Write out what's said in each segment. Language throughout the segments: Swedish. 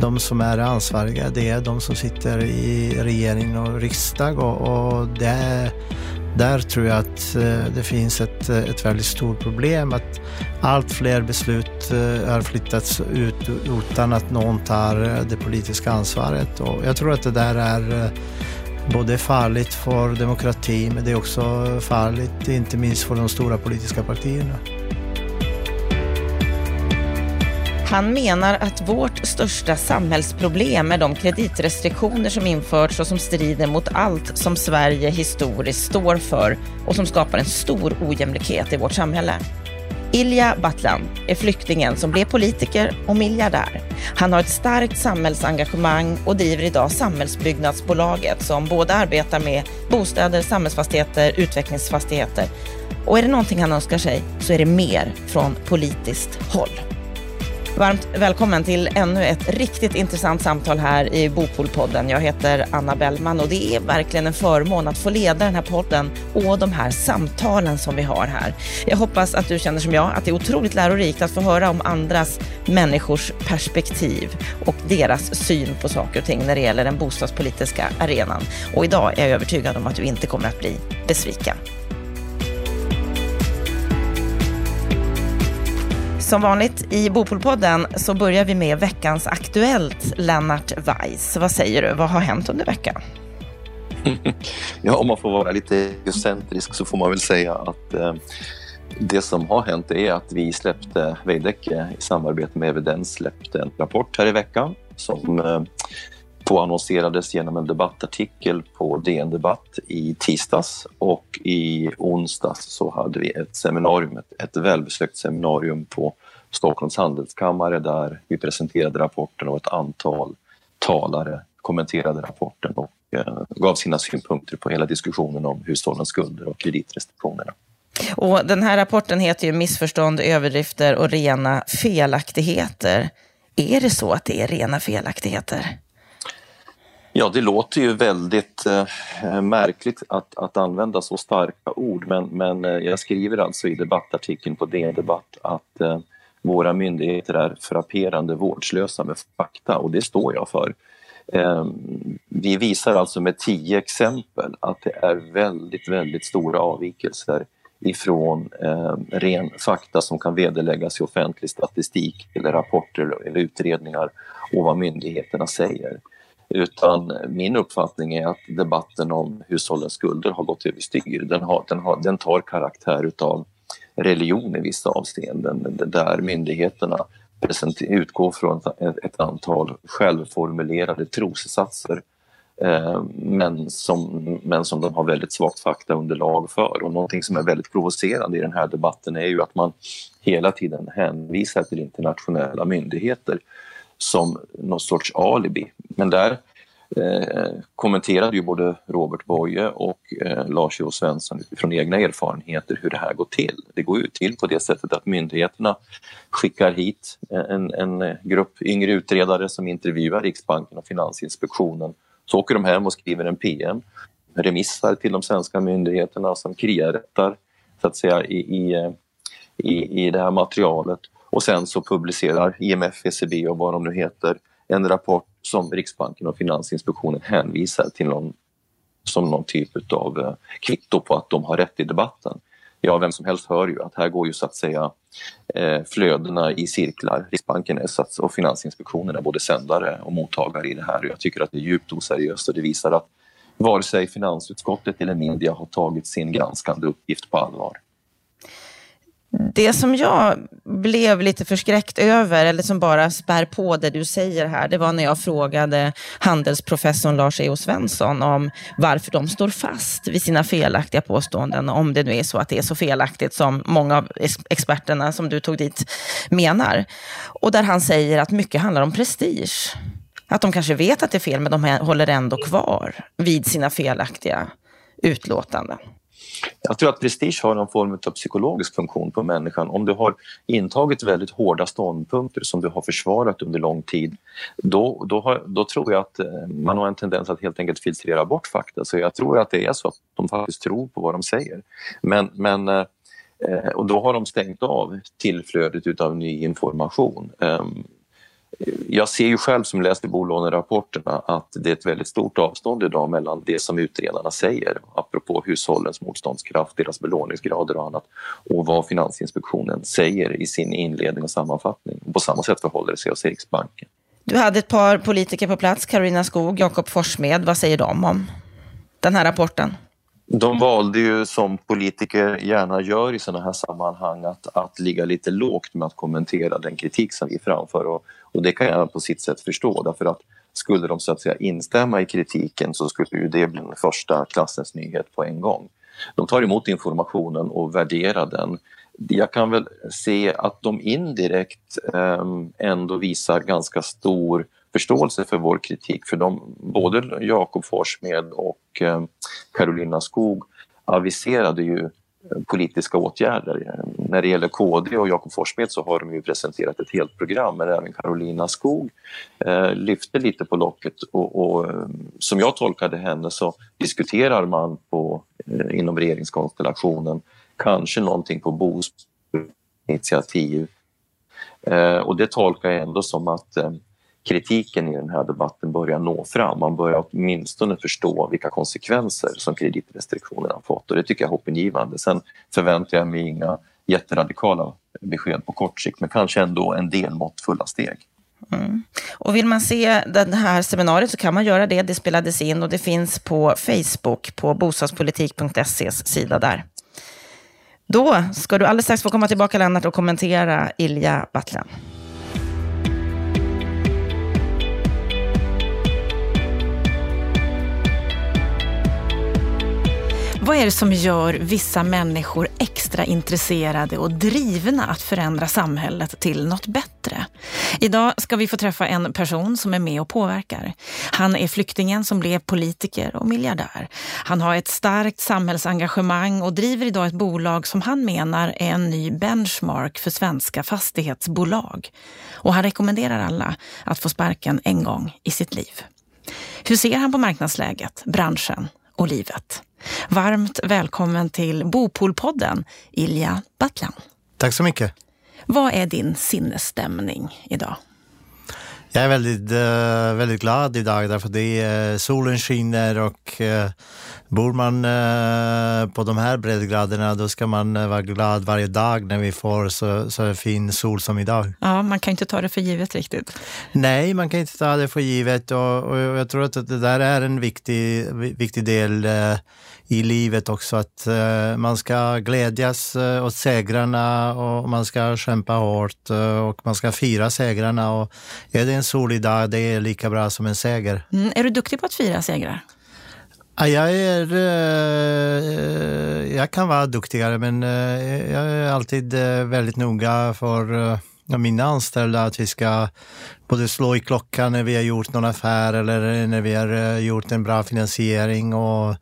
de som är ansvariga, det är de som sitter i regering och riksdag och, och det, där tror jag att eh, det finns ett, eh, ett väldigt stort problem att allt fler beslut eh, har flyttats ut utan att någon tar det politiska ansvaret och jag tror att det där är både farligt för demokratin men det är också farligt inte minst för de stora politiska partierna. Han menar att vårt största samhällsproblem är de kreditrestriktioner som införts och som strider mot allt som Sverige historiskt står för och som skapar en stor ojämlikhet i vårt samhälle. Ilja Batlan är flyktingen som blev politiker och miljardär. Han har ett starkt samhällsengagemang och driver idag Samhällsbyggnadsbolaget som både arbetar med bostäder, samhällsfastigheter, utvecklingsfastigheter. Och är det någonting han önskar sig så är det mer från politiskt håll. Varmt välkommen till ännu ett riktigt intressant samtal här i Bopolpodden. Jag heter Anna Bellman och det är verkligen en förmån att få leda den här podden och de här samtalen som vi har här. Jag hoppas att du känner som jag, att det är otroligt lärorikt att få höra om andras människors perspektiv och deras syn på saker och ting när det gäller den bostadspolitiska arenan. Och idag är jag övertygad om att du inte kommer att bli besviken. Som vanligt i Bopolpodden så börjar vi med veckans Aktuellt, Lennart Weiss. Vad säger du? Vad har hänt under veckan? ja, om man får vara lite egocentrisk så får man väl säga att eh, det som har hänt är att vi släppte, Veidekke i samarbete med Evidens släppte en rapport här i veckan som eh, påannonserades genom en debattartikel på DN Debatt i tisdags och i onsdags så hade vi ett seminarium, ett, ett välbesökt seminarium på Stockholms handelskammare där vi presenterade rapporten och ett antal talare kommenterade rapporten och eh, gav sina synpunkter på hela diskussionen om hushållens skulder och kreditrestriktionerna. Och den här rapporten heter ju Missförstånd, överdrifter och rena felaktigheter. Är det så att det är rena felaktigheter? Ja, det låter ju väldigt eh, märkligt att, att använda så starka ord men, men eh, jag skriver alltså i debattartikeln på DN Debatt att eh, våra myndigheter är frapperande vårdslösa med fakta och det står jag för. Ehm, vi visar alltså med tio exempel att det är väldigt, väldigt stora avvikelser ifrån eh, ren fakta som kan vederläggas i offentlig statistik eller rapporter eller utredningar och vad myndigheterna säger. Utan min uppfattning är att debatten om hushållens skulder har gått överstyr. Den, har, den, har, den tar karaktär utav religion i vissa avseenden där myndigheterna utgår från ett antal självformulerade trossatser eh, men som, men som de har väldigt svagt faktaunderlag för. Och någonting som är väldigt provocerande i den här debatten är ju att man hela tiden hänvisar till internationella myndigheter som någon sorts alibi. Men där eh, kommenterade ju både Robert Boye och eh, Lars Jo Svensson utifrån egna erfarenheter hur det här går till. Det går ju till på det sättet att myndigheterna skickar hit eh, en, en eh, grupp yngre utredare som intervjuar Riksbanken och Finansinspektionen. Så åker de hem och skriver en PM, remissar till de svenska myndigheterna som kriarättar så att säga i, i, eh, i, i det här materialet och sen så publicerar IMF, ECB och vad de nu heter en rapport som Riksbanken och Finansinspektionen hänvisar till någon, som någon typ av eh, kvitto på att de har rätt i debatten. Ja, vem som helst hör ju att här går ju så att säga eh, flödena i cirklar. Riksbanken är sats och Finansinspektionen är både sändare och mottagare i det här och jag tycker att det är djupt oseriöst och det visar att vare sig finansutskottet eller media har tagit sin granskande uppgift på allvar. Det som jag blev lite förskräckt över, eller som bara spär på det du säger här, det var när jag frågade handelsprofessorn Lars E.O. Svensson om varför de står fast vid sina felaktiga påståenden, om det nu är så att det är så felaktigt som många av experterna som du tog dit menar. Och där han säger att mycket handlar om prestige. Att de kanske vet att det är fel, men de håller ändå kvar vid sina felaktiga utlåtanden. Jag tror att prestige har någon form av psykologisk funktion på människan. Om du har intagit väldigt hårda ståndpunkter som du har försvarat under lång tid, då, då, har, då tror jag att eh, man har en tendens att helt enkelt filtrera bort fakta. Så jag tror att det är så att de faktiskt tror på vad de säger. Men, men eh, eh, och då har de stängt av tillflödet utav ny information. Ehm, jag ser ju själv som läste bolånerapporterna att det är ett väldigt stort avstånd idag mellan det som utredarna säger, apropå hushållens motståndskraft, deras belåningsgrader och annat, och vad Finansinspektionen säger i sin inledning och sammanfattning. På samma sätt förhåller det sig hos Riksbanken. Du hade ett par politiker på plats, Karolina Skog, Jakob Forssmed. Vad säger de om den här rapporten? De valde ju som politiker gärna gör i sådana här sammanhang att, att ligga lite lågt med att kommentera den kritik som vi framför och, och det kan jag på sitt sätt förstå därför att skulle de så att säga instämma i kritiken så skulle ju det bli den första klassens nyhet på en gång. De tar emot informationen och värderar den. Jag kan väl se att de indirekt ehm, ändå visar ganska stor förståelse för vår kritik för de, både Jakob Forssmed och ehm, Carolina Skog aviserade ju politiska åtgärder. När det gäller KD och Jakob Forssmed så har de ju presenterat ett helt program men även Carolina Skog eh, lyfte lite på locket och, och eh, som jag tolkade henne så diskuterar man på, eh, inom regeringskonstellationen kanske någonting på BOS initiativ eh, och det tolkar jag ändå som att eh, kritiken i den här debatten börjar nå fram. Man börjar åtminstone förstå vilka konsekvenser som kreditrestriktionerna har fått och det tycker jag är hoppingivande. Sen förväntar jag mig inga jätteradikala besked på kort sikt men kanske ändå en del måttfulla steg. Mm. Och vill man se det här seminariet så kan man göra det. Det spelades in och det finns på Facebook på bostadspolitik.ses sida där. Då ska du alldeles strax få komma tillbaka Lennart och kommentera Ilja Battlen. Vad är det som gör vissa människor extra intresserade och drivna att förändra samhället till något bättre? Idag ska vi få träffa en person som är med och påverkar. Han är flyktingen som blev politiker och miljardär. Han har ett starkt samhällsengagemang och driver idag ett bolag som han menar är en ny benchmark för svenska fastighetsbolag. Och han rekommenderar alla att få sparken en gång i sitt liv. Hur ser han på marknadsläget, branschen och livet? Varmt välkommen till Bopolpodden, Ilja Battlan. Tack så mycket. Vad är din sinnesstämning idag? Jag är väldigt, uh, väldigt glad idag därför att det är, uh, solen skiner och uh, bor man på de här breddgraderna då ska man vara glad varje dag när vi får så, så fin sol som idag. Ja, man kan inte ta det för givet riktigt. Nej, man kan inte ta det för givet och, och jag tror att det där är en viktig, viktig del i livet också, att uh, man ska glädjas uh, åt segrarna och man ska kämpa hårt uh, och man ska fira segrarna. Och är det en solig dag, det är lika bra som en seger. Mm, är du duktig på att fira segrar? Jag, är, jag kan vara duktigare, men jag är alltid väldigt noga för mina anställda att vi ska både slå i klockan när vi har gjort någon affär eller när vi har gjort en bra finansiering. och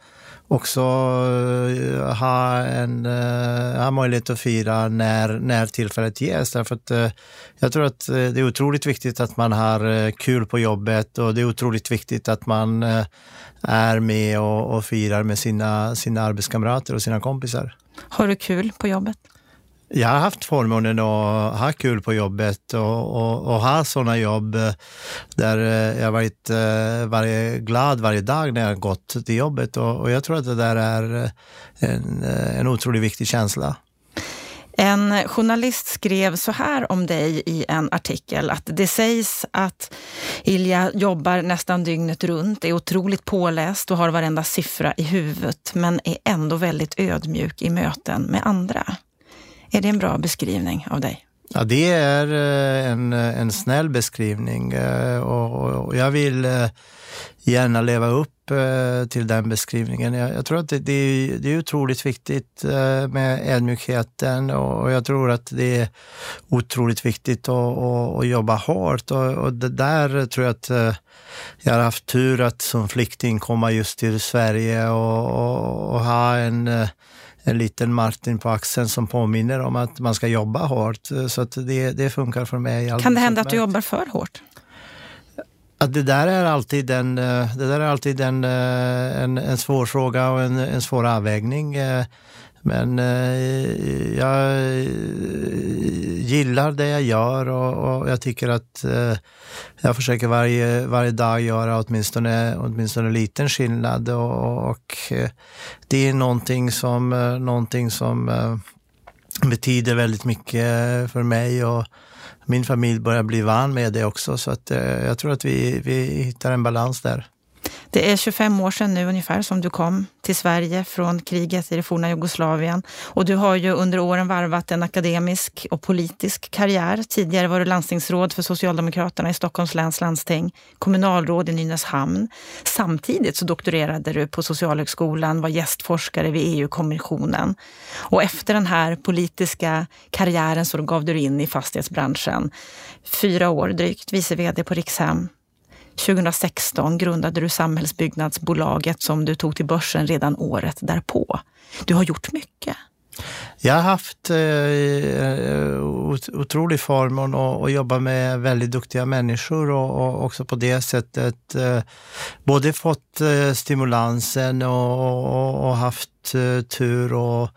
också eh, ha, en, eh, ha möjlighet att fira när, när tillfället ges. Därför att, eh, jag tror att det är otroligt viktigt att man har kul på jobbet och det är otroligt viktigt att man är med och, och firar med sina, sina arbetskamrater och sina kompisar. Har du kul på jobbet? Jag har haft förmånen att ha kul på jobbet och, och, och ha sådana jobb eh, där eh, jag varit eh, varje, glad varje dag när jag gått till jobbet och, och jag tror att det där är en, en otroligt viktig känsla. En journalist skrev så här om dig i en artikel att det sägs att Ilja jobbar nästan dygnet runt, är otroligt påläst och har varenda siffra i huvudet men är ändå väldigt ödmjuk i möten med andra. Är det en bra beskrivning av dig? Ja, det är eh, en, eh, en snäll beskrivning eh, och, och, jag vill gärna leva upp till den beskrivningen. Jag, tror att det, det, är, det är otroligt viktigt med ödmjukheten och jag tror att det är otroligt viktigt att, att, att jobba hårt och, och det där tror jag att jag har haft tur att som flykting komma just till Sverige och, och, och ha en en liten Martin på axeln som påminner om att man ska jobba hårt. Så det, det funkar för mig. Kan det hända att du jobbar för hårt? Att det där är alltid, en, det där är alltid en, en, en svår fråga och en, en svår avvägning men eh, jag eh, gillar det jag gör och, och jag tycker att eh, jag försöker varje, varje dag göra åtminstone, åtminstone en liten skillnad och, och det är någonting som, någonting som betyder väldigt mycket för mig och min familj börjar bli van med det också. Så att, jag tror att vi, vi hittar en balans där. Det är 25 år sedan nu ungefär som du kom till Sverige från kriget i det forna Jugoslavien. Och du har ju under åren varvat en akademisk och politisk karriär. Tidigare var du landstingsråd för Socialdemokraterna i Stockholms läns landsting, kommunalråd i Nynäshamn. Samtidigt så doktorerade du på Socialhögskolan, var gästforskare vid EU-kommissionen. Och efter den här politiska karriären så gav du dig in i fastighetsbranschen. Fyra år drygt, vice vd på Rikshem 2016 grundade du Samhällsbyggnadsbolaget som du tog till börsen redan året därpå. Du har gjort mycket. Jag har haft eh, eh otrolig förmån att, jobba med väldigt duktiga människor och, och också på det sättet eh, både fått eh, stimulansen och, och, och haft eh, tur och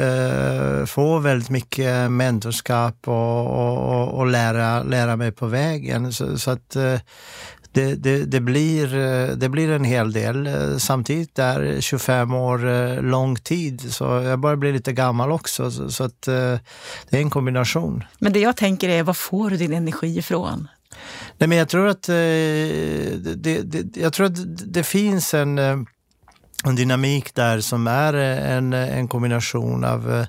eh, få väldigt mycket mentorskap och, och, lära, lära mig på vägen. Så, så att eh, det, det, det, blir, eh, det blir en hel del. Eh, samtidigt är 25 år eh, lång tid, så jag börjar bli lite gammal också. Så, så att, det är en kombination. Men det jag tänker är, var får du din energi ifrån? Nej, men jag tror att, det, det, jag tror att det finns en, en dynamik där som är en, en kombination av,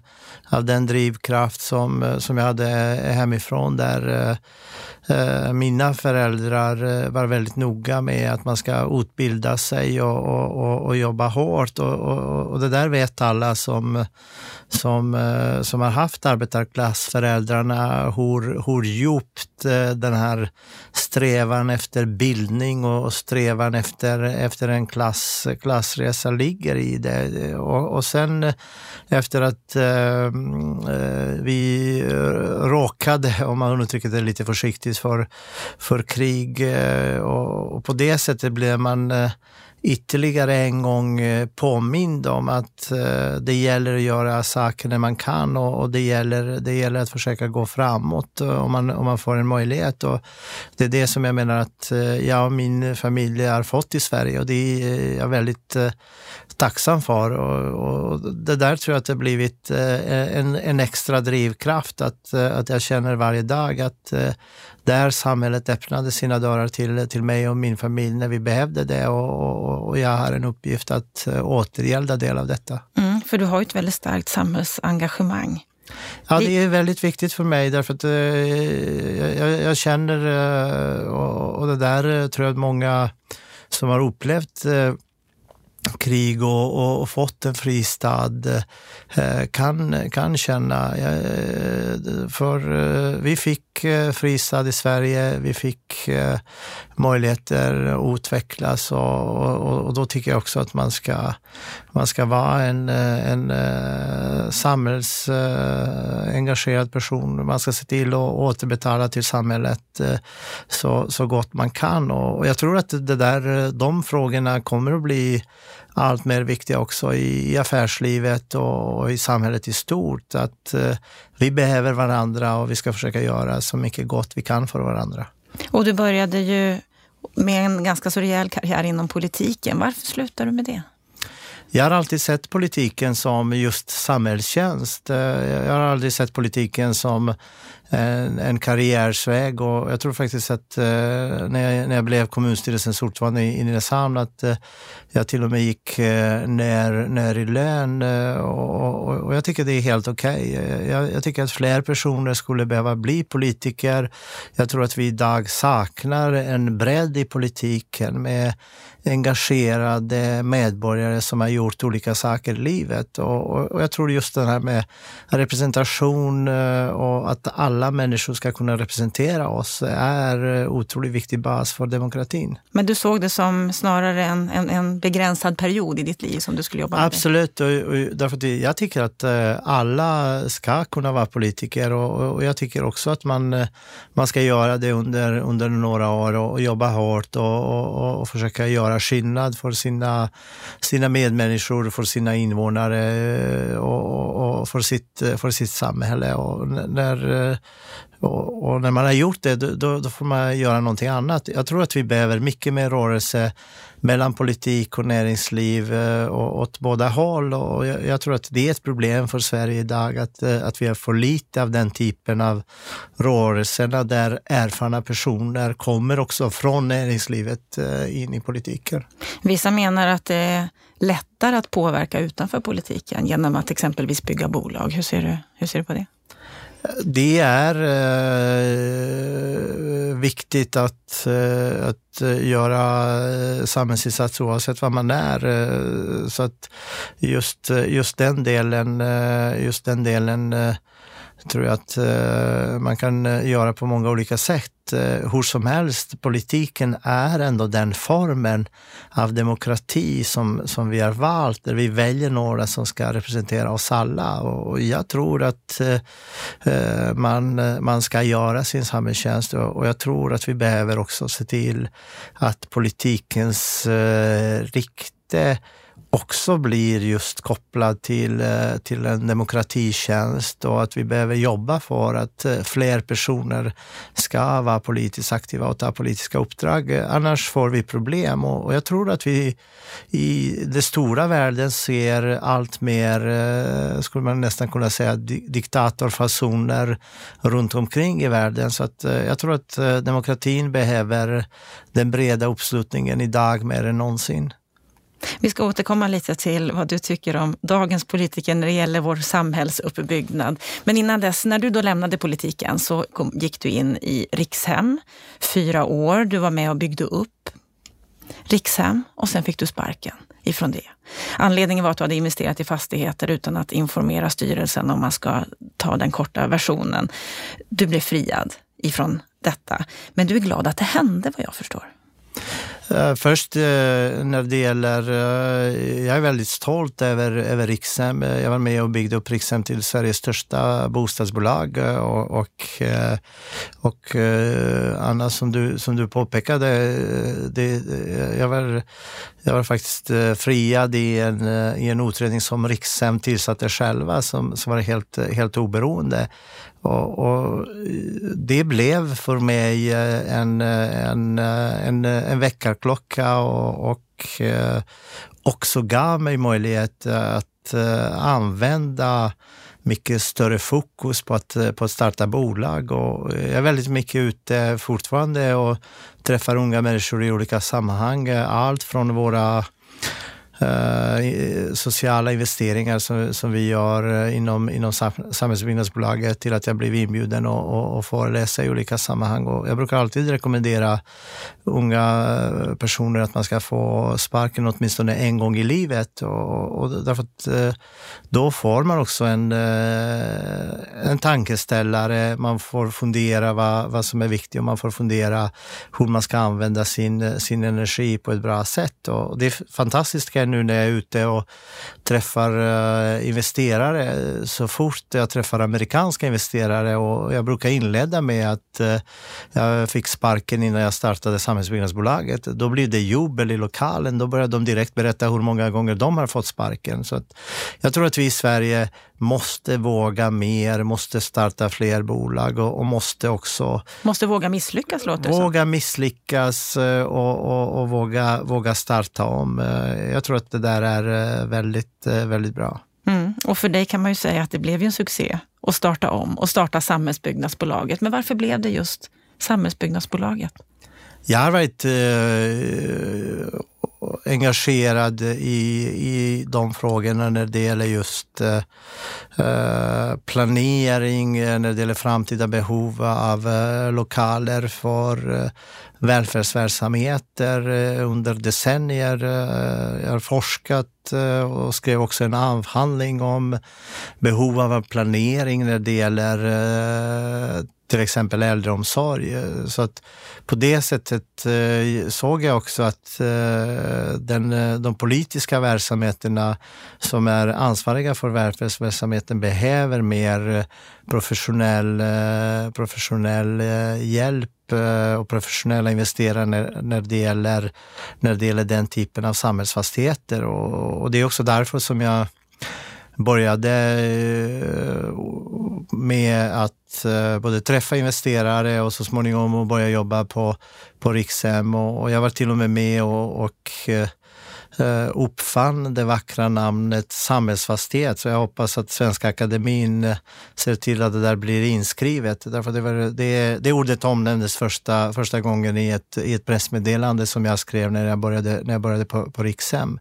av den drivkraft som, som jag hade hemifrån där Eh, mina föräldrar eh, var väldigt noga med att man ska utbilda sig och, och, och jobba hårt. Och, och, det där vet alla som, som, eh, som har haft arbetarklassföräldrarna hur, hur djupt eh, den här strävan efter bildning och strävan efter, efter en klass, klassresa ligger i det. Och, och sen eh, efter att eh, vi råkade, om man uttrycker det lite försiktigt, för, för krig och, och på det sättet blev man eh, ytterligare en gång eh, påmind om att eh, det gäller att göra saker när man kan och, och det, gäller, det gäller att försöka gå framåt eh, om man, om man får en möjlighet. Och det är det som jag menar att jag och min familj har fått i Sverige och det är jag väldigt tacksam för. Och, och det där tror jag att det har blivit en, en extra drivkraft, att, att jag känner varje dag att där samhället öppnade sina dörrar till, till mig och min familj när vi behövde det och, och, och jag har en uppgift att uh, återgälda del av detta. Mm, för du har ju ett väldigt starkt samhällsengagemang. Ja, det är väldigt viktigt för mig därför att uh, jag, jag, känner, och, och, det där tror jag att många som har upplevt krig och, och, och, fått en fristad eh, kan, kan känna. Eh, för eh, vi fick eh, fristad i Sverige, vi fick eh, möjligheter att utvecklas och, och, och, då tycker jag också att man ska, man ska vara en, eh, en samhällsengagerad person. Man ska se till att återbetala till samhället så, så gott man kan och jag tror att det där, de frågorna kommer att bli allt mer viktiga också i affärslivet och i samhället i stort. Att eh, vi behöver varandra och vi ska försöka göra så mycket gott vi kan för varandra. Och du började ju med en ganska så rejäl karriär inom politiken. Varför slutade du med det? Jag har alltid sett politiken som just samhällstjänst. Eh, jag har aldrig sett politiken som en, en karriärsväg och jag tror faktiskt att eh, när, jag, när jag blev kommunstyrelsens ordförande i, i Nynäshamn att eh, jag till och med gick eh, ner, ner i lön eh, och, och, och, jag tycker det är helt okej. Okay. Jag, jag, tycker att fler personer skulle behöva bli politiker. Jag tror att vi idag saknar en bredd i politiken med engagerade medborgare som har gjort olika saker i livet. Och, och, och jag tror just det här med representation eh, och att alla människor ska kunna representera oss är otroligt viktig bas för demokratin. Men du såg det som snarare en, en, en begränsad period i ditt liv som du skulle jobba med? Absolut, och, och därför att jag tycker att alla ska kunna vara politiker och, jag tycker också att man, man ska göra det under, under några år och, jobba hårt och, och försöka göra skillnad för sina, sina medmänniskor, för sina invånare eh, och, och för, sitt, eh, för sitt samhälle. Och när, eh, och, och, när man har gjort det, då, då, får man göra någonting annat. Jag tror att vi behöver mycket mer rörelse mellan politik och näringsliv eh, och åt båda håll. Och jag, jag, tror att det är ett problem för Sverige idag, att, eh, att vi har för lite av den typen av rörelser där erfarna personer kommer också från näringslivet eh, in i politiken. Vissa menar att det är lättare att påverka utanför politiken genom att exempelvis bygga bolag. Hur ser du, hur ser du på det? Det är eh, viktigt att, eh, att göra eh, samhällsinsats oavsett var man är. Eh, så att just, just den delen, eh, just den delen eh, tror jag att eh, man kan eh, göra på många olika sätt. Eh, hur som helst, politiken är ändå den formen av demokrati som, som vi har valt, där vi väljer några som ska representera oss alla. Och jag tror att man, man ska göra sin samhällstjänst och jag tror att vi behöver också se till att politikens rikte också blir just kopplad till, eh, till en demokratitjänst och att vi behöver jobba för att eh, fler personer ska vara politiskt aktiva och ta politiska uppdrag. Annars får vi problem och jag tror att vi i den stora världen ser allt mer, eh, skulle man nästan kunna säga, diktatorfasoner runt omkring i världen. Så att jag tror att demokratin behöver den breda uppslutningen idag mer än någonsin. Vi ska återkomma lite till vad du tycker om dagens politiker när det gäller vår samhällsuppbyggnad. Men innan dess, när du då lämnade politiken så kom, gick du in i Rikshem. Fyra år, du var med och byggde upp Rikshem och sen fick du sparken ifrån det. Anledningen var att du hade investerat i fastigheter utan att informera styrelsen om man ska ta den korta versionen. Du blev friad ifrån detta. Men du är glad att det hände vad jag förstår. Eh, först eh, när det gäller, eh, jag är väldigt stolt över, över Rikshem. Jag var med och byggde upp Rikshem till Sveriges största bostadsbolag och, och, och Anna, som du, som du påpekade, det, jag, var, jag var faktiskt eh, friad i en, eh, i en utredning som Rikshem tillsatte själva, som, som var helt, helt oberoende. Och, och, eh, det blev för mig en, en, en, en väckarklocka och, och också gav mig möjlighet att använda mycket större fokus på att, på att starta bolag. Och jag är väldigt mycket ute fortfarande och träffar unga människor i olika sammanhang. Allt från våra Eh, sociala investeringar som, som vi gör eh, inom, inom Samhällsbyggnadsbolaget till att jag blev inbjuden och, och, och får läsa i olika sammanhang. Och jag brukar alltid rekommendera unga eh, personer att man ska få sparken åtminstone en gång i livet. Och, och därför att då får man också en, en tankeställare, man får fundera vad, vad som är viktigt och man får fundera hur man ska använda sin, sin energi på ett bra sätt. Och det är fantastiskt nu när jag är ute och träffar eh, investerare, så fort jag träffar amerikanska investerare och jag brukar inleda med att eh, jag fick sparken innan jag startade samhällsbyggnadsbolaget, då blir det jubel i lokalen. Då börjar de direkt berätta hur många gånger de har fått sparken. Så att jag tror att vi i Sverige måste våga mer, måste starta fler bolag och, och måste också... Måste våga misslyckas låter det Våga misslyckas eh, och, och, och, våga, våga starta om. Jag tror att det där är eh, väldigt, eh, väldigt bra. Mm. Och för dig kan man ju säga att det blev ju en succé att starta om och starta Samhällsbyggnadsbolaget. Men varför blev det just Samhällsbyggnadsbolaget? Jag har varit eh, engagerad i, i de frågorna när det gäller just eh, eh, planering, när det gäller framtida behov av eh, lokaler för eh, välfärdsverksamheter eh, under decennier. Eh, jag har forskat eh, och skrev också en avhandling om behov av planering när det gäller till exempel äldreomsorg. Så att på det sättet såg jag också att den, de politiska verksamheterna som är ansvariga för välfärdsverksamheten behöver mer professionell, professionell hjälp Eh, och professionella investerare när, när, det gäller, när det gäller den typen av samhällsfastigheter. Och, och det är också därför som jag började eh, med att eh, både träffa investerare och så småningom börja jobba på, på Rikshem. Och jag var till och med med och, och eh, uppfann det vackra namnet samhällsfastighet. Så jag hoppas att Svenska Akademin eh, ser till att det där blir inskrivet. Därför det, var, det, det ordet omnämndes första, första gången i ett, i ett pressmeddelande som jag skrev när jag började, när jag började på, på Rikshem.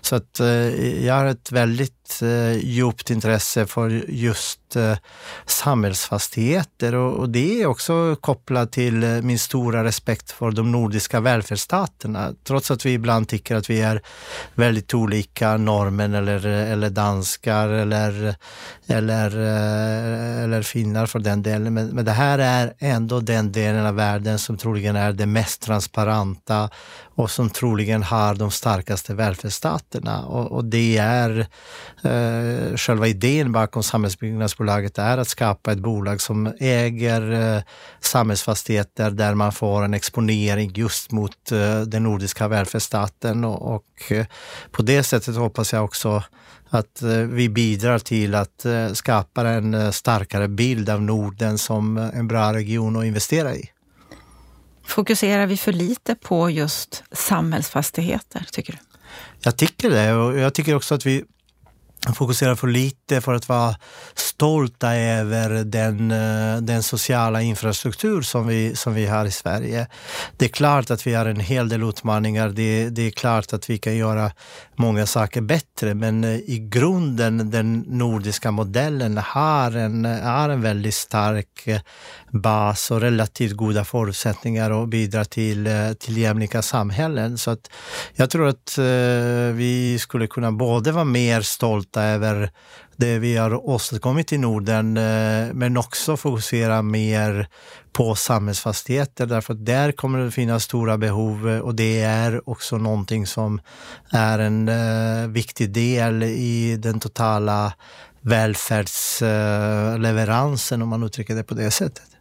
Så att eh, jag har ett väldigt eh, djupt intresse för just eh, samhällsfastigheter och, och, det är också kopplat till eh, min stora respekt för de nordiska välfärdsstaterna. Trots att vi ibland tycker att vi är väldigt olika norrmän eller, eh, eller danskar eller, eller, eh, eller finnar för den delen. Men, men det här är ändå den delen av världen som troligen är det mest transparenta och som troligen har de starkaste välfärdsstaterna. Och, och det är eh, själva idén bakom samhällsbyggnadsbolaget är att skapa ett bolag som äger eh, samhällsfastigheter där man får en exponering just mot eh, den nordiska välfärdsstaten och, och eh, på det sättet hoppas jag också att eh, vi bidrar till att eh, skapa en starkare bild av Norden som en bra region att investera i. Fokuserar vi för lite på just samhällsfastigheter, tycker du? Jag tycker det och jag tycker också att vi fokuserar för lite för att vara stolta över den, eh, den sociala infrastruktur som vi, som vi har i Sverige. Det är klart att vi har en hel del utmaningar. Det, det är klart att vi kan göra många saker bättre, men eh, i grunden den nordiska modellen har en, har en väldigt stark eh, bas och relativt goda förutsättningar att bidra till, till jämlika samhällen. Så att jag tror att vi skulle kunna både vara mer stolta över det vi har åstadkommit i Norden, eh, men också fokusera mer på samhällsfastigheter därför att där kommer det finnas stora behov eh, och det är också någonting som är en eh, viktig del i den totala välfärdsleveransen om man uttrycker det på det sättet.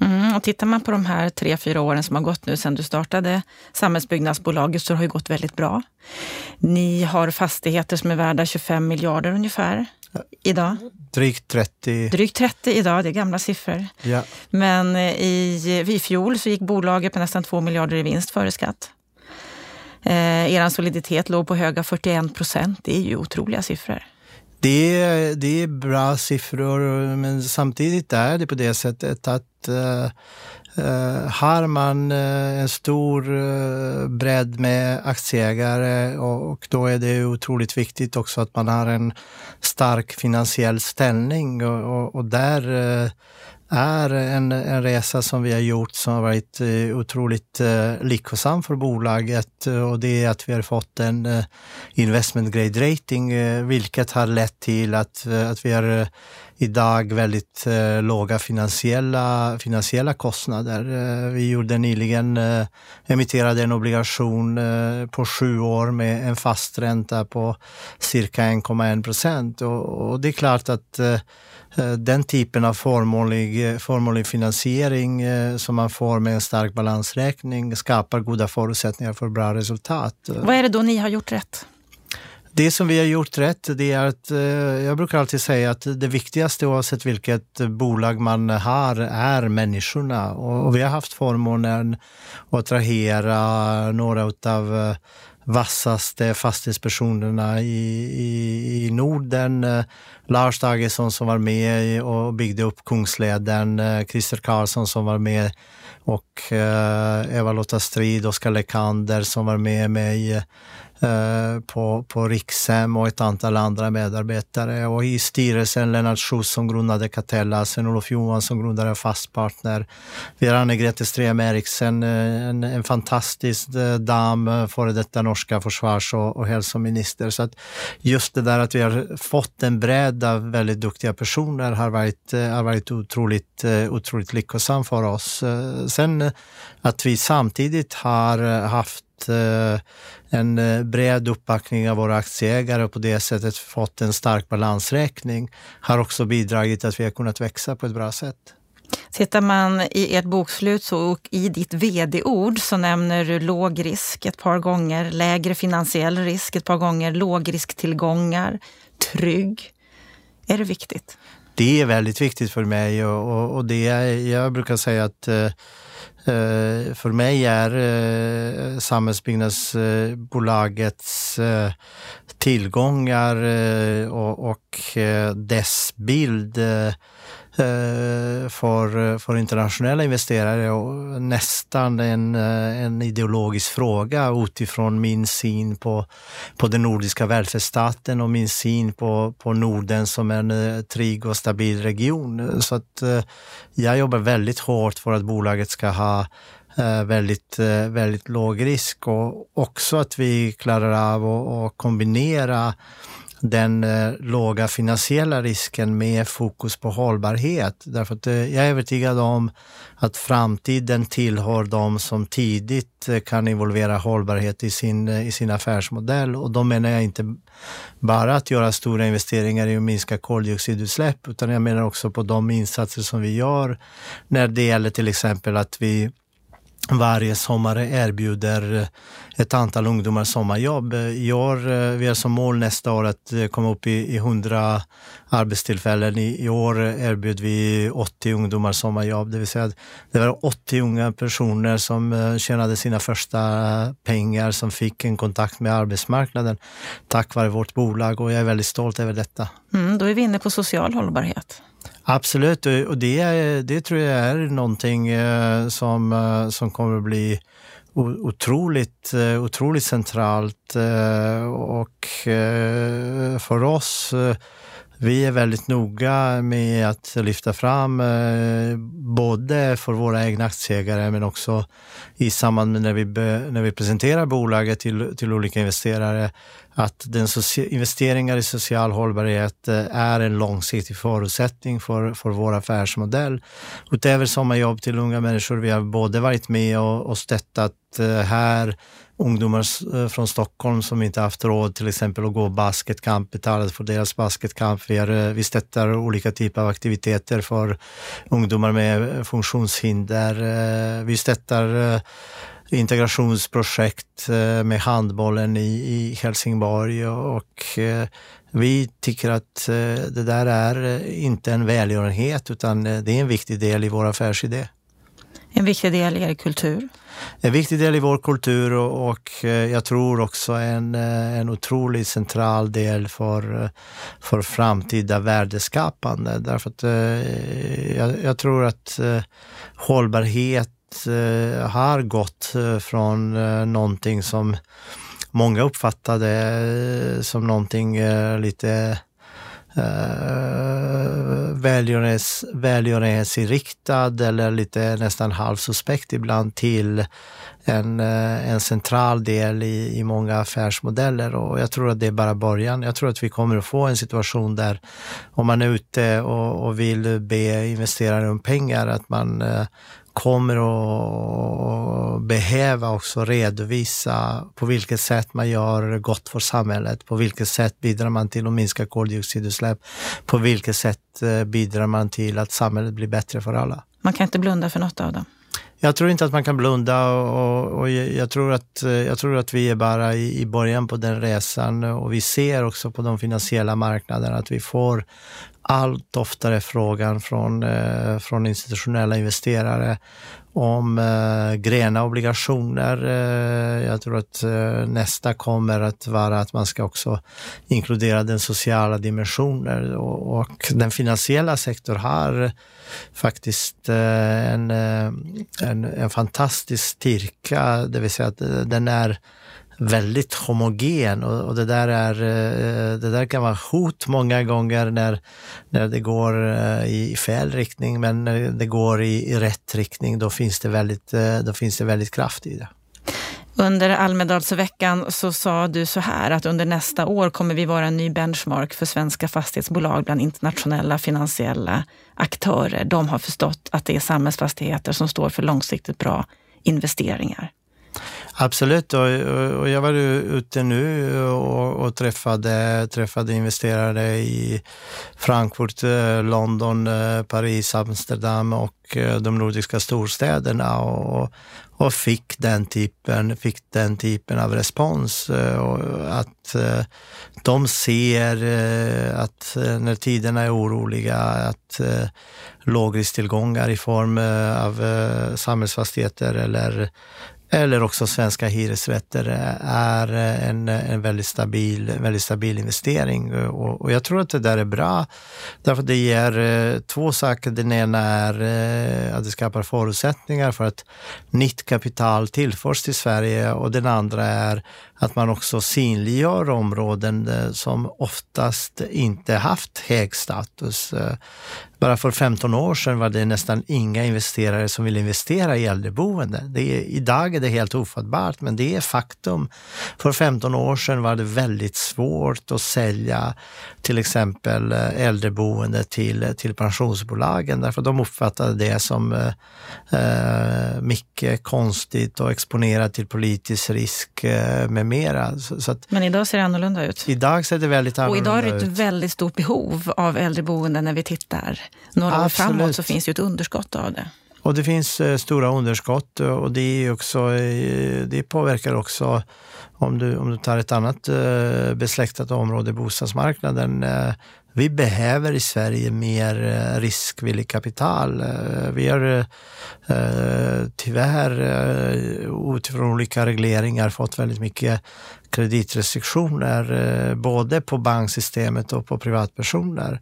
Mm, och tittar man på de här tre, fyra åren som har gått nu sedan du startade Samhällsbyggnadsbolaget så har det gått väldigt bra. Ni har fastigheter som är värda 25 miljarder ungefär idag. Drygt 30. Drygt 30 idag, det är gamla siffror. Ja. Men i, i fjol så gick bolaget med nästan 2 miljarder i vinst före skatt. Eh, er soliditet låg på höga 41 procent. Det är ju otroliga siffror. Det är, det är bra siffror, men samtidigt är det på det sättet att uh, uh, har man uh, en stor uh, bredd med aktieägare och, och, då är det otroligt viktigt också att man har en stark finansiell ställning och, och, och där är en, en resa som vi har gjort som har varit eh, otroligt eh, lyckosam för bolaget eh, och det är att vi har fått en eh, investment grade rating eh, vilket har lett till att, eh, att vi har eh, idag väldigt eh, låga finansiella, finansiella kostnader. Eh, vi gjorde nyligen, eh, emitterade en obligation eh, på sju år med en fast ränta på cirka 1,1 procent och, och det är klart att Eh, den typen av förmånlig, förmånlig finansiering eh, som man får med en stark balansräkning skapar goda förutsättningar för bra resultat. Vad är det då ni har gjort rätt? Det som vi har gjort rätt, det är att eh, jag brukar alltid säga att det viktigaste oavsett vilket bolag man har är människorna. Och vi har haft förmånen att attrahera några av eh, vassaste fastighetspersonerna i, i, i Norden. Eh, Lars Dagesson som var med och byggde upp Kungsleden, Christer Karlsson som var med och Eva-Lotta Strid, Oskar Lekander som var med mig Eh, på, på Rikshem och ett antal andra medarbetare. Och i styrelsen Lennart Schuss som grundade Catella, Sven-Olof Johansson som grundade Fastpartner. Vi har Anne-Grete Strem Eriksen, eh, en, en fantastisk eh, dam, före detta norska försvars och, och hälsominister. Så att just det där att vi har fått en bredd av väldigt duktiga personer har varit, har varit otroligt, otroligt lyckosamt för oss. Sen att vi samtidigt har haft en eh, bred uppbackning av våra aktieägare och på det sättet fått en stark balansräkning har också bidragit till att vi har kunnat växa på ett bra sätt. Tittar man i ert bokslut så, och i ditt vd-ord så nämner du låg risk ett par gånger, lägre finansiell risk ett par gånger, lågrisktillgångar, trygg. Är det viktigt? Det är väldigt viktigt för mig och, och, och det, jag brukar säga att eh, Eh, Eh, för mig är eh, samhällsbyggnadsbolagets eh, tillgångar och dess bild Eh, för, eh, för internationella investerare och nästan en, eh, en ideologisk fråga utifrån min syn på, på den nordiska välfärdsstaten och min syn på, på Norden som en trygg och stabil region. Så att jag jobbar väldigt hårt för att bolaget ska ha väldigt, väldigt låg risk och också att vi klarar av att kombinera den eh, låga finansiella risken med fokus på hållbarhet. Därför att eh, jag är övertygad om att framtiden tillhör de som tidigt eh, kan involvera hållbarhet i sin, eh, i sin affärsmodell. Och då menar jag inte bara att göra stora investeringar i att minska koldioxidutsläpp, utan jag menar också på de insatser som vi gör när det gäller till exempel att vi varje sommar erbjuder eh, ett antal ungdomar sommarjobb. Eh, I år, eh, vi har som mål nästa år att komma upp i, 100 arbetstillfällen. I, I, år erbjuder vi 80 ungdomar sommarjobb, det vill säga att det var 80 unga personer som tjänade sina första pengar, som fick en kontakt med arbetsmarknaden tack vare vårt bolag och jag är väldigt stolt över detta. Mm, då är vi inne på social hållbarhet. Absolut, och det, det tror jag är någonting eh, som, eh, som kommer att bli otroligt, eh, otroligt centralt och för oss vi är väldigt noga med att lyfta fram, både för våra egna aktieägare men också i samband med när vi, när vi presenterar bolaget till, till olika investerare, att den investeringar i social hållbarhet eh, är en långsiktig förutsättning för, för vår affärsmodell. Utöver sommarjobb till unga människor, vi har både varit med och, och stöttat eh, här ungdomar eh, från Stockholm som inte haft råd till exempel att gå basketkamp, betalat för deras basketkamp. Vi, är, vi stöttar olika typer av aktiviteter för ungdomar med funktionshinder. Vi stöttar integrationsprojekt eh, med handbollen i, i Helsingborg och eh, vi tycker att eh, det där är inte en välgörenhet utan det är en viktig del i vår affärsidé. En viktig del i er kultur? En viktig del i vår kultur och, och jag tror också en, en otroligt central del för, för framtida värdeskapande. Därför att jag, jag tror att hållbarhet eh, har gått eh, från eh, någonting som många uppfattade eh, som någonting eh, lite Uh, välgörenhets, välgörenhetsinriktad eller lite nästan halvsuspekt ibland till en, uh, en central del i, i många affärsmodeller och jag tror att det är bara början. Jag tror att vi kommer att få en situation där om man är ute och, och vill be investerare om pengar, att man uh, kommer att behöva också redovisa på vilket sätt man gör gott för samhället, på vilket sätt bidrar man till att minska koldioxidutsläpp, på vilket sätt eh, bidrar man till att samhället blir bättre för alla. Man kan inte blunda för något av dem? Jag tror inte att man kan blunda och, och jag, tror att, eh, jag tror att vi är bara i, i början på den resan och vi ser också på de finansiella marknaderna att vi får allt oftare frågan från, eh, från institutionella investerare om eh, gröna obligationer. Eh, jag tror att eh, nästa kommer att vara att man ska också inkludera den sociala dimensionen och, och den finansiella sektorn har faktiskt eh, en, eh, en, en fantastisk styrka, det vill säga att eh, den är väldigt homogen och, och, det, där är, eh, det där kan vara hot många gånger när, när det går eh, i fel riktning men när det går i, i rätt riktning då finns det väldigt, eh, då finns det väldigt kraft i det. Under Almedalsveckan så sa du så här att under nästa år kommer vi vara en ny benchmark för svenska fastighetsbolag bland internationella finansiella aktörer. De har förstått att det är samhällsfastigheter som står för långsiktigt bra investeringar. Absolut, och, och jag var ute nu och, och, träffade, träffade investerare i Frankfurt, eh, London, eh, Paris, Amsterdam och eh, de nordiska storstäderna och, och fick den typen, fick den typen av respons. Att de ser att när tiderna är oroliga, att lågrisktillgångar i form av samhällsfastigheter eller eller också svenska hyresrätter eh, är eh, en, eh, en väldigt, stabil, väldigt stabil investering. Och, och, jag tror att det där är bra, därför att det ger två saker. Den ena är att det skapar förutsättningar för att nytt kapital tillförs till Sverige och den andra är att man också synliggör områden som oftast inte haft hög status. Bara för 15 år sedan var det nästan inga investerare som ville investera i äldreboende. Det är, idag är det helt ofattbart, men det är faktum. För 15 år sedan var det väldigt svårt att sälja till exempel eh, äldreboende till, till pensionsbolagen därför de uppfattade det som eh, eh, mycket konstigt och exponerat till politisk risk eh, med mera. Så, så att, men idag ser det annorlunda ut. Idag ser det väldigt annorlunda ut. Och idag är det ett väldigt stort behov av äldreboenden när vi tittar några Absolut. år framåt så finns ju ett underskott av det. Och det finns eh, stora underskott och det, är också, eh, det påverkar också om du, om du tar ett annat eh, besläktat område, bostadsmarknaden. Vi behöver i Sverige mer eh, riskvilligt kapital. Eh, vi har eh, tyvärr utifrån olika regleringar fått väldigt mycket kreditrestriktioner både på banksystemet och på privatpersoner.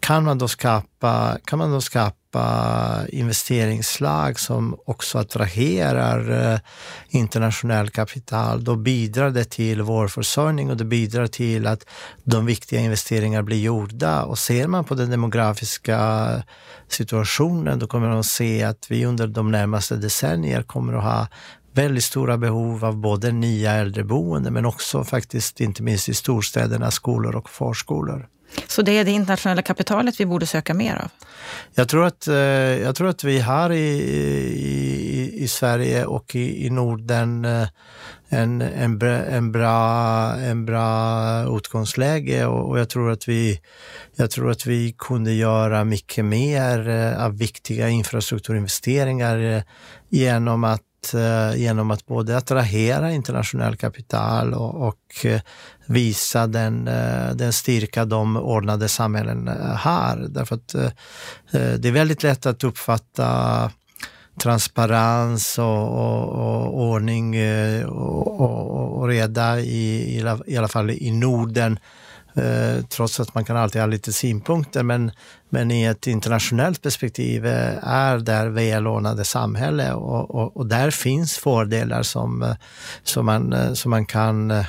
Kan man då skapa, kan man då skapa investeringslag som också attraherar eh, internationell kapital, då bidrar det till vår försörjning och det bidrar till att de viktiga investeringarna blir gjorda. Och ser man på den demografiska situationen, då kommer man att se att vi under de närmaste decennierna kommer att ha väldigt stora behov av både nya äldreboenden men också faktiskt inte minst i storstäderna skolor och förskolor. Så det är det internationella kapitalet vi borde söka mer av? Jag tror att, eh, jag tror att vi har i, i, i Sverige och i, i Norden eh, en, en, en, bra, en bra utgångsläge och, och jag, tror att vi, jag tror att vi kunde göra mycket mer eh, av viktiga infrastrukturinvesteringar eh, genom att Eh, genom att både attrahera internationell kapital och, och eh, visa den, eh, den styrka de ordnade samhällen har. Därför att det är väldigt lätt att uppfatta transparens och, och, och ordning och, och, och reda i, i alla fall i Norden Eh, trots att man kan alltid ha lite synpunkter. Men, men i ett internationellt perspektiv eh, är där välordnade samhälle och, och, och, där finns fördelar som, eh, som, man, som man kan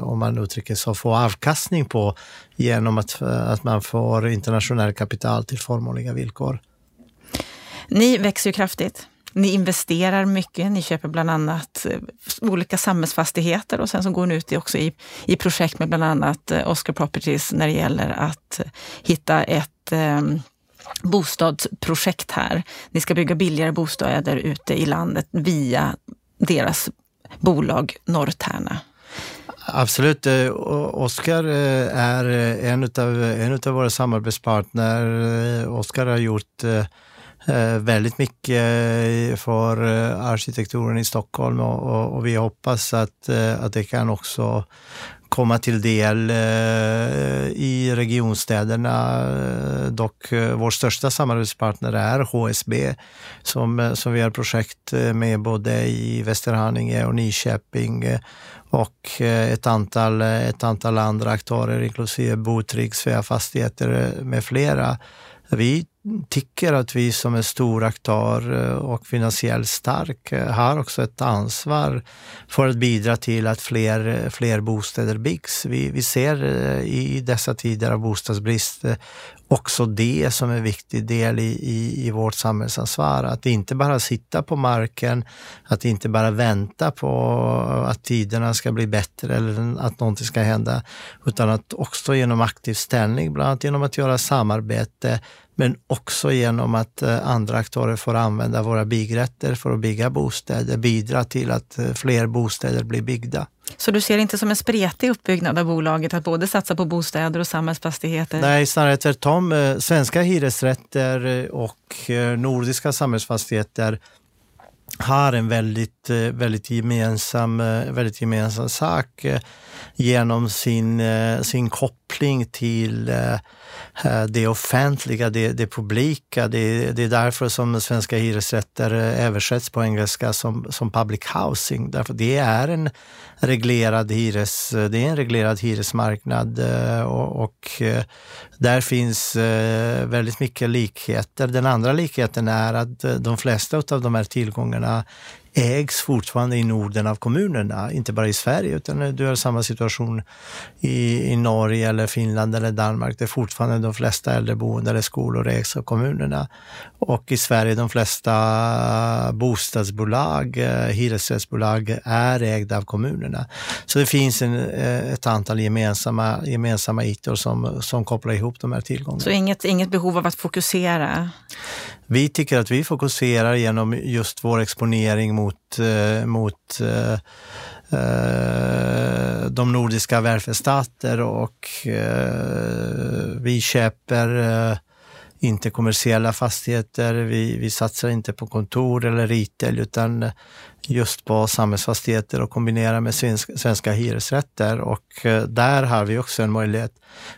om man uttrycker så, få avkastning på genom att, att man får internationell kapital till förmånliga villkor. Ni växer ju kraftigt. Ni investerar mycket, ni köper bland annat eh, olika samhällsfastigheter och sen så går ni ut också i, i projekt med bland annat eh, Oscar Properties när det gäller att eh, hitta ett eh, bostadsprojekt här. Ni ska bygga billigare bostäder ute i landet via deras bolag Norrtärna. Absolut. Oskar är en av, en av våra samarbetspartner. Oskar har gjort eh, Eh, väldigt mycket eh, för eh, arkitekturen i Stockholm och, och, vi hoppas att, att det kan också komma till del i regionstäderna. Dock vår största samarbetspartner är HSB som, som vi har projekt med både i Västerhaninge och Nyköping och ett antal, ett antal andra aktörer inklusive Botrygg, Svea Fastigheter med flera. Vi, tycker att vi som är stor aktör eh, och finansiellt stark eh, har också ett ansvar för att bidra till att fler, eh, fler bostäder byggs. Vi, vi ser i dessa tider av bostadsbrist också det som en viktig del i, i, i, vårt samhällsansvar. Att inte bara sitta på marken, att inte bara vänta på att tiderna ska bli bättre eller att någonting ska hända, utan att också genom aktiv ställning, bland annat genom att göra samarbete, men också genom att eh, andra aktörer får använda våra byggrätter för att bygga bostäder, bidra till att eh, fler bostäder blir byggda. Så du ser det inte som en spretig uppbyggnad av bolaget att både satsa på bostäder och samhällsfastigheter? Nej, snarare tvärtom. Eh, svenska hyresrätter och nordiska samhällsfastigheter har en väldigt, eh, väldigt, gemensam, eh, väldigt gemensam sak eh, genom sin, sin koppling till det offentliga, det, det publika. Det, det, är därför som svenska hyresrätter översätts på engelska som, som public housing. Därför det är en reglerad, hyres, det är en reglerad hyresmarknad och, och där finns väldigt mycket likheter. Den andra likheten är att de flesta av de här tillgångarna ägs fortfarande i Norden av kommunerna, inte bara i Sverige, utan du har samma situation i, i Norge, eller Finland eller Danmark. Det är fortfarande de flesta äldreboenden eller skolor ägs av kommunerna. Och i Sverige de flesta bostadsbolag, eh, hyresrättsbolag, är ägda av kommunerna. Så det finns en, eh, ett antal gemensamma, gemensamma ytor som, som kopplar ihop de här tillgångarna. Så inget, inget behov av att fokusera? Vi tycker att vi fokuserar genom just vår exponering mot, eh, mot eh, eh de nordiska välfärdsstater och eh, vi köper eh, inte kommersiella fastigheter. Vi, vi satsar inte på kontor eller retail utan just på samhällsfastigheter och kombinerar med svenska, svenska hyresrätter. Och där har vi också en möjlighet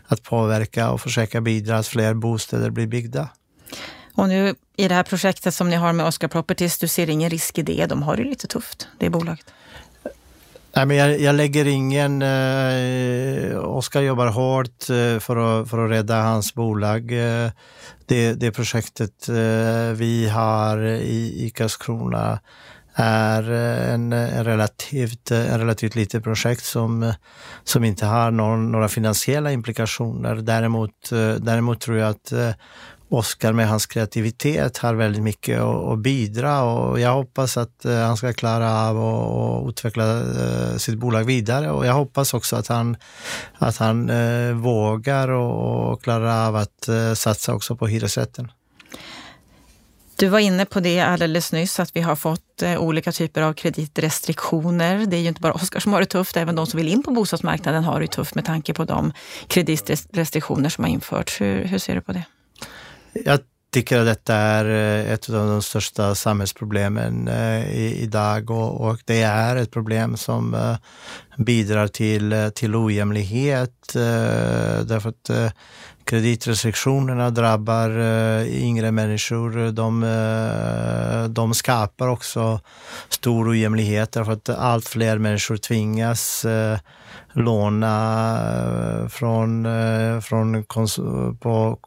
att påverka och försöka bidra att fler bostäder blir byggda. Och nu i det här projektet som ni har med Oscar Properties, du ser ingen risk i det? De har det lite tufft, det bolaget. Nej, men jag, jag lägger ingen... Eh, Oskar jobbar hårt eh, för, att, för att rädda hans bolag. Eh, det, det projektet eh, vi har i, i Karlskrona är eh, en, en, relativt, eh, en relativt litet projekt som, eh, som inte har någon, några finansiella implikationer. Däremot, eh, däremot tror jag att eh, Oskar med hans kreativitet har väldigt mycket att, bidra och jag hoppas att eh, han ska klara av att utveckla eh, sitt bolag vidare och jag hoppas också att han, att han eh, vågar och klarar av att satsa också på hyresrätten. Du var inne på det alldeles nyss, att vi har fått olika typer av kreditrestriktioner. Det är ju inte bara Oskar som har det tufft, även de som vill in på bostadsmarknaden har det tufft med tanke på de kreditrestriktioner som har införts. Hur, hur ser du på det? Jag tycker att detta är eh, ett av de största samhällsproblemen eh, idag och, och det är ett problem som eh, bidrar till, till ojämlikhet därför att kreditrestriktionerna drabbar eh, yngre människor. De, eh, de skapar också stor ojämlikhet därför att allt fler människor tvingas eh, låna från, eh, från kons på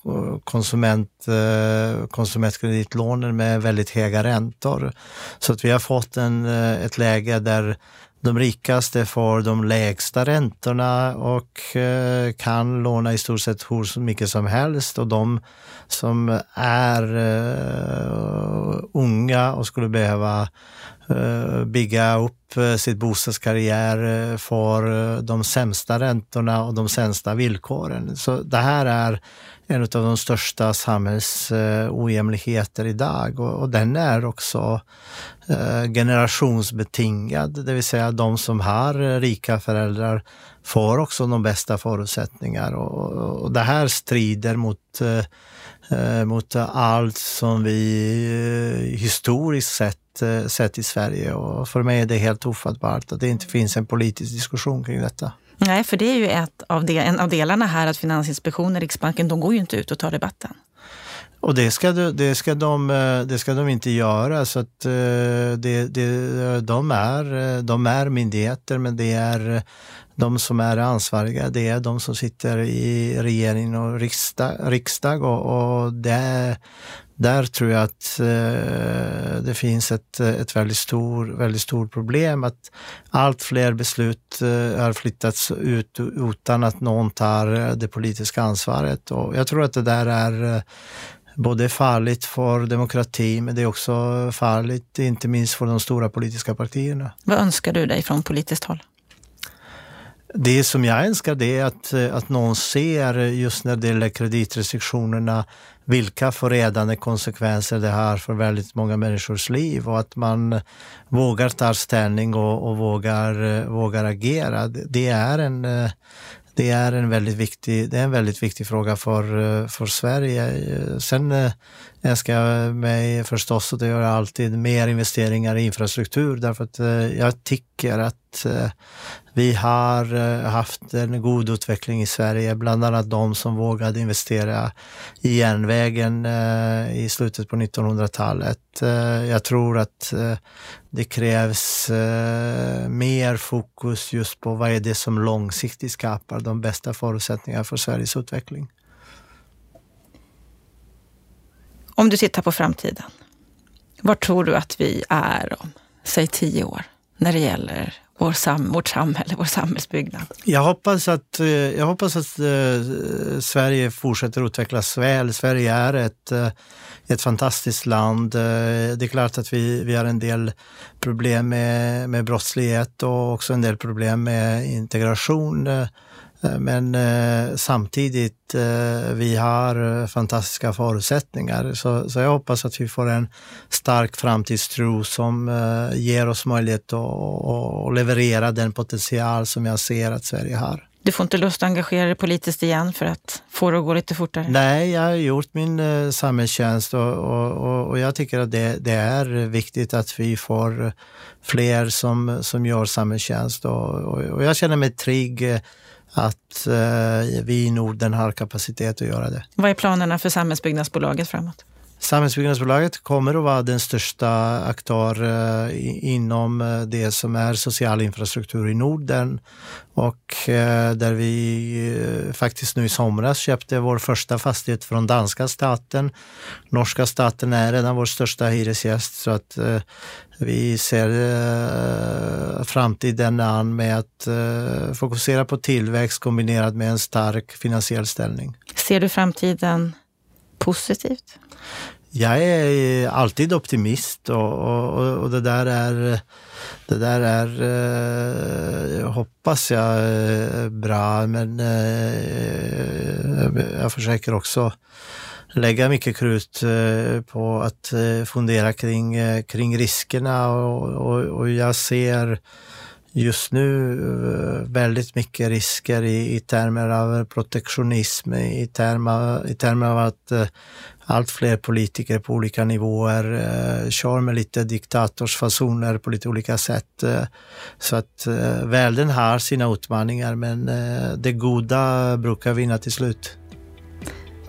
konsument, eh, konsumentkreditlånen med väldigt höga räntor. Så att vi har fått en, ett läge där de rikaste får de lägsta räntorna och eh, kan låna i stort sett hur mycket som helst. Och de som är eh, unga och skulle behöva Eh, bygga upp eh, sitt bostadskarriär eh, för de sämsta räntorna och de sämsta villkoren. Så det här är en av de största samhällsojämlikheter idag. Och, den är också generationsbetingad, det vill säga de som har rika föräldrar får också de bästa förutsättningar. Och det här strider mot mot allt som vi historiskt sett Eh, sett i Sverige och för mig är det helt ofattbart att det inte finns en politisk diskussion kring detta. Nej, för det är ju ett av de, en av delarna här att Finansinspektionen, Riksbanken, de går ju inte ut och tar debatten. Och det ska, det, ska de, eh, det ska de inte göra. Så att eh, det, det, de, är, de är myndigheter men det är de som är ansvariga, det är de som sitter i regering och riksdag, riksdag och, och det, där tror jag att eh, det finns ett, ett väldigt, stort väldigt stort problem att allt fler beslut eh, har flyttats ut utan att någon tar eh, det politiska ansvaret. Och jag tror att det där är eh, både farligt för demokrati men det är också farligt inte minst för de stora politiska partierna. Vad önskar du dig från politiskt håll? Det som jag önskar det är att, eh, att någon ser just när det gäller kreditrestriktionerna vilka förödande konsekvenser det har för väldigt många människors liv och att man vågar ta ställning och, och vågar, eh, vågar agera. Det är en, eh, det är en väldigt viktig, det är en väldigt viktig fråga för, eh, för Sverige. Eh, sen eh, älskar jag mig förstås och det gör jag alltid mer investeringar i infrastruktur därför att jag tycker att vi har haft en god utveckling i Sverige, bland annat de som vågade investera i järnvägen i slutet på 1900-talet. Jag tror att det krävs eh, mer fokus just på vad är det som långsiktigt skapar de bästa förutsättningarna för Sveriges utveckling. Om du tittar på framtiden, var tror du att vi är om, säg tio år, när det gäller vår sam, vårt samhälle, vår samhällsbyggnad? Jag hoppas att, eh, jag hoppas att eh, Sverige fortsätter utvecklas väl. Sverige är ett, eh, ett fantastiskt land. Eh, det är klart att vi, vi har en del problem med, med brottslighet och också en del problem med integration. Eh, men eh, samtidigt, eh, vi har fantastiska förutsättningar. Så, så jag hoppas att vi får en stark framtidstro som ger oss möjlighet att, att leverera den potential som jag ser att Sverige har. Du får inte lust att engagera dig politiskt igen för att få det att gå lite fortare? Nej, jag har gjort min uh, samhällstjänst och, och, och, jag tycker att det, det, är viktigt att vi får fler som, som gör samhällstjänst och, och jag känner mig trygg att eh, vi i Norden har kapacitet att göra det. Vad är planerna för Samhällsbyggnadsbolaget framåt? Samhällsbyggnadsbolaget kommer att vara den största aktör eh, inom eh, det som är social infrastruktur i Norden och eh, där vi faktiskt nu i somras köpte vår första fastighet från danska staten. Norska staten är redan vår största hyresgäst så att vi ser framtiden an med att fokusera på tillväxt kombinerat med en stark finansiell ställning. Ser du framtiden positivt? Jag är alltid optimist och, och, och det där är, det där är eh, hoppas jag eh, bra. Men eh, eh, jag försöker också lägga mycket krut eh, på att fundera kring, kring riskerna. Och, och, och jag ser just nu väldigt mycket risker i, i termer av protektionism, i termer, i termer av att allt fler politiker på olika nivåer eh, kör med lite diktatorsfasoner på lite olika sätt. Eh, så att eh, världen har sina utmaningar men eh, det goda brukar vinna till slut.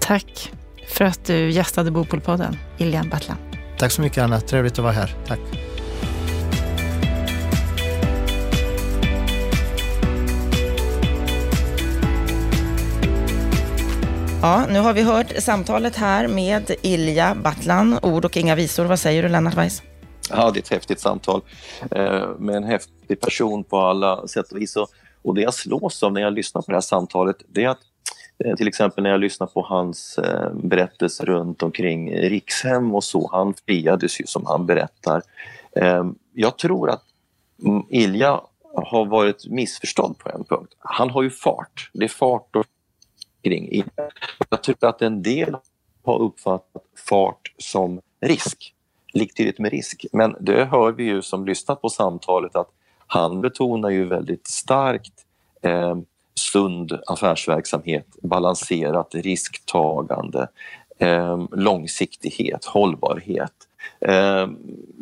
Tack för att du gästade Bopolpodden, Ilian Battlan. Tack så mycket Anna, trevligt att vara här. Tack. Ja, nu har vi hört samtalet här med Ilja Battlan. Ord och inga visor. Vad säger du, Lennart Weiss? Ja, det är ett häftigt samtal eh, med en häftig person på alla sätt och vis. Och det jag slås av när jag lyssnar på det här samtalet, det är att eh, till exempel när jag lyssnar på hans berättelse berättelser runt omkring Rikshem och så, han friades ju som han berättar. Jag tror att Ilja har varit missförstådd på en punkt. Han har ju fart. Det är fart och kring. Jag tror att en del har uppfattat fart som risk, liktydigt med risk. Men det hör vi ju som lyssnat på samtalet att han betonar ju väldigt starkt eh, sund affärsverksamhet, balanserat risktagande, eh, långsiktighet, hållbarhet. Eh,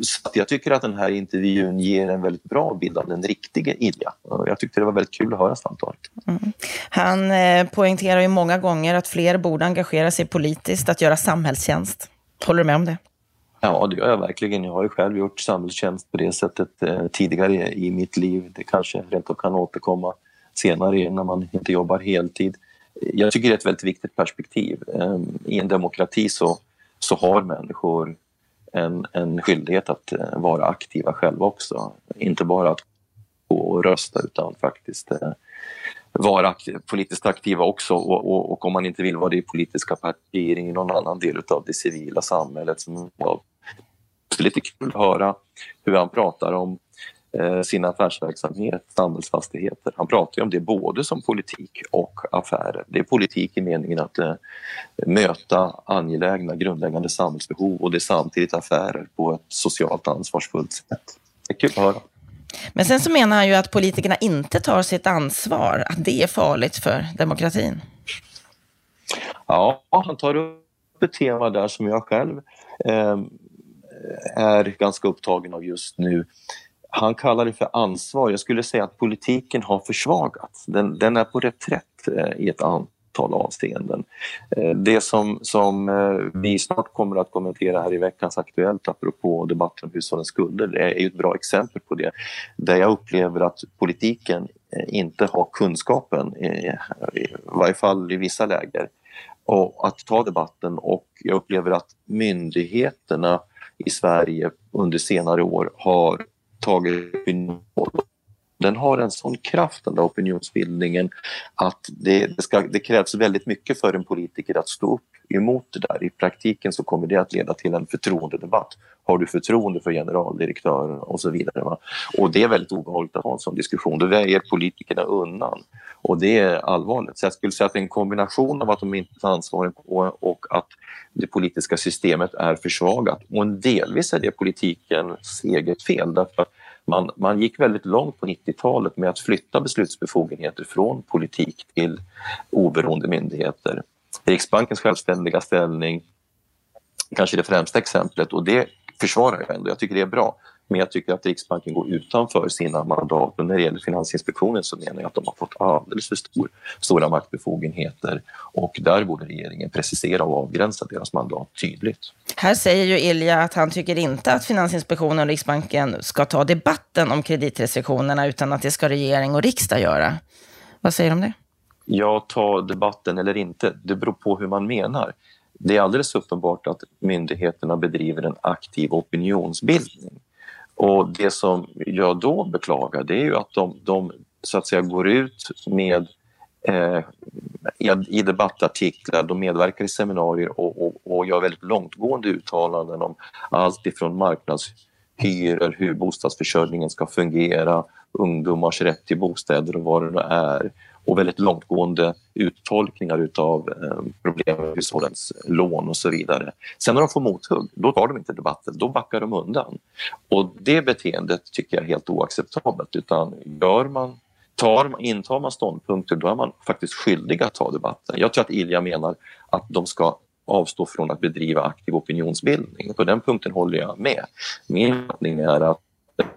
så jag tycker att den här intervjun ger en väldigt bra bild av den riktiga Ilja. Jag tyckte det var väldigt kul att höra samtalet. Mm. Han eh, poängterar ju många gånger att fler borde engagera sig politiskt, att göra samhällstjänst. Håller du med om det? Ja, det gör jag verkligen. Jag har ju själv gjort samhällstjänst på det sättet eh, tidigare i mitt liv. Det kanske rent av kan återkomma senare när man inte jobbar heltid. Jag tycker det är ett väldigt viktigt perspektiv. Ehm, I en demokrati så, så har människor en, en skyldighet att eh, vara aktiva själva också. Inte bara att gå och rösta utan faktiskt eh, vara aktiv, politiskt aktiva också och, och, och, om man inte vill vara det i politiska partier i någon annan del av det civila samhället. Som var lite kul att höra hur han pratar om sin affärsverksamhet, samhällsfastigheter. Han pratar om det både som politik och affärer. Det är politik i meningen att eh, möta angelägna grundläggande samhällsbehov och det är samtidigt affärer på ett socialt ansvarsfullt sätt. Det är kul att höra. Men sen så menar han ju att politikerna inte tar sitt ansvar, att det är farligt för demokratin. Ja, han tar upp ett tema där som jag själv eh, är ganska upptagen av just nu. Han kallar det för ansvar. Jag skulle säga att politiken har försvagats. Den, den är på reträtt eh, i ett antal avseenden. Eh, det som, som eh, vi snart kommer att kommentera här i veckans Aktuellt apropå debatten om hushållens skulder, det är ett bra exempel på det. Där jag upplever att politiken inte har kunskapen, i varje fall i vissa läger, och att ta debatten och jag upplever att myndigheterna i Sverige under senare år har tagit den har en sån kraft, den där opinionsbildningen, att det, det, ska, det krävs väldigt mycket för en politiker att stå upp emot det där. I praktiken så kommer det att leda till en förtroendedebatt. Har du förtroende för generaldirektören och så vidare. Va? Och det är väldigt obehagligt att ha en sån diskussion. Då väger politikerna undan och det är allvarligt. Så jag skulle säga att en kombination av att de inte tar ansvar och att det politiska systemet är försvagat. Och delvis är det politikens eget fel därför att man, man gick väldigt långt på 90-talet med att flytta beslutsbefogenheter från politik till oberoende myndigheter. Riksbankens självständiga ställning kanske det främsta exemplet och det försvarar jag ändå. Jag tycker det är bra. Men jag tycker att Riksbanken går utanför sina mandat och när det gäller Finansinspektionen så menar jag att de har fått alldeles för stor, stora maktbefogenheter och där borde regeringen precisera och avgränsa deras mandat tydligt. Här säger ju Ilja att han tycker inte att Finansinspektionen och Riksbanken ska ta debatten om kreditrestriktionerna utan att det ska regering och riksdag göra. Vad säger du om det? Ja, ta debatten eller inte, det beror på hur man menar. Det är alldeles uppenbart att myndigheterna bedriver en aktiv opinionsbildning. Och det som jag då beklagar det är ju att de, de så att säga går ut med eh, i debattartiklar, de medverkar i seminarier och, och, och gör väldigt långtgående uttalanden om allt ifrån marknadshyror, hur bostadsförsörjningen ska fungera, ungdomars rätt till bostäder och vad det nu är och väldigt långtgående uttolkningar utav eh, problem med hushållens lån och så vidare. Sen när de får mothugg, då tar de inte debatten, då backar de undan. Och det beteendet tycker jag är helt oacceptabelt utan gör man Tar, intar man ståndpunkter då är man faktiskt skyldig att ta debatten. Jag tror att Ilja menar att de ska avstå från att bedriva aktiv opinionsbildning. På den punkten håller jag med. Min uppfattning är att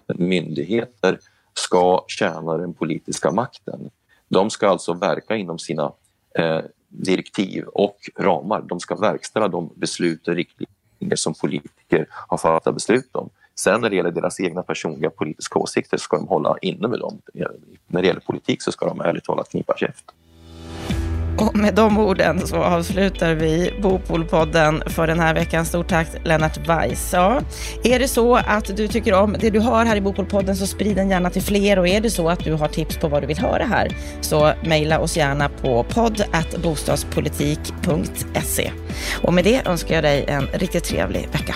myndigheter ska tjäna den politiska makten. De ska alltså verka inom sina eh, direktiv och ramar. De ska verkställa de beslut och riktlinjer som politiker har fattat beslut om. Sen när det gäller deras egna personliga politiska åsikter ska de hålla inne med dem. När det gäller politik så ska de ärligt talat knipa käft. Och med de orden så avslutar vi Bopolpodden för den här veckan. Stort tack Lennart Weiss. Är det så att du tycker om det du hör här i Bopolpodden så sprid den gärna till fler och är det så att du har tips på vad du vill höra här så mejla oss gärna på podd bostadspolitik.se. Och med det önskar jag dig en riktigt trevlig vecka.